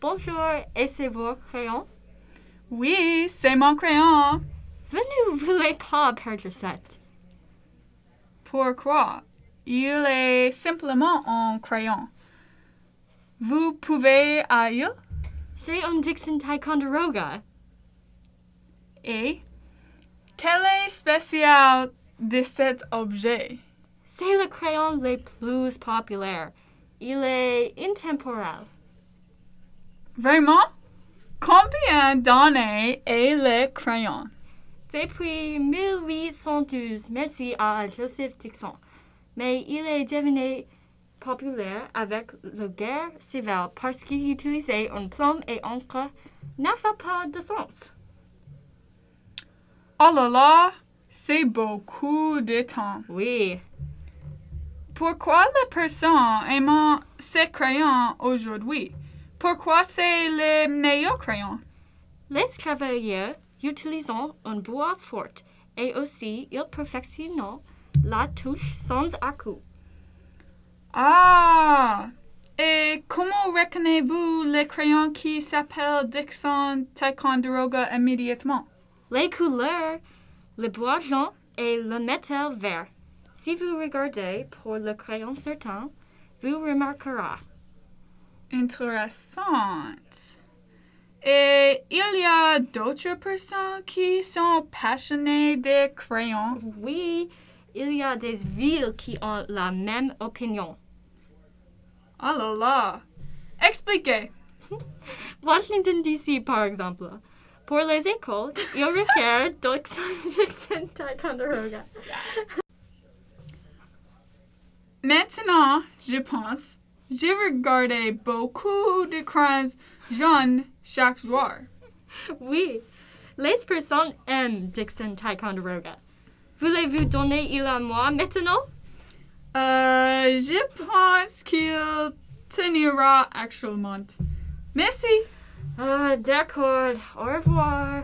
Bonjour, et c'est votre crayon? Oui, c'est mon crayon. Vous ne voulez pas perdre cette. Pourquoi? Il est simplement un crayon. Vous pouvez aller? C'est un Dixon Ticonderoga. Et? Quel est spécial de cet objet? C'est le crayon le plus populaire. Il est intemporel. Vraiment? Combien d'années est le crayon? Depuis 1812, merci à Joseph Dixon. Mais il est devenu populaire avec la guerre civile parce qu'il utilisait un plomb et encre n'avait pas de sens. Oh là là, c'est beaucoup de temps. Oui, Pourquoi les personnes aiment ces crayons aujourd'hui? Pourquoi c'est le meilleur crayon? les travailleurs utilisent un bois fort et aussi ils perfectionnent la touche sans à-coup. Ah! Et comment reconnaissez-vous le crayon qui s'appelle Dixon Ticonderoga immédiatement? Les couleurs, le bois jaune et le métal vert. Si vous regardez pour le crayon certain, vous remarquerez. Intéressant. Et il y a d'autres personnes qui sont passionnées de crayons. Oui, il y a des villes qui ont la même opinion. Oh là là! Expliquez! Washington, D.C., par exemple. Pour les écoles, il requiert Dixon Ticonderoga. Maintenant, je pense, j'ai regardé beaucoup de crayons jaunes chaque jour. Oui, les personnes aiment Dixon Ticonderoga. Voulez-vous donner il à moi maintenant? Euh, je pense qu'il tenira actuellement. Merci! Ah, d'accord. Au revoir.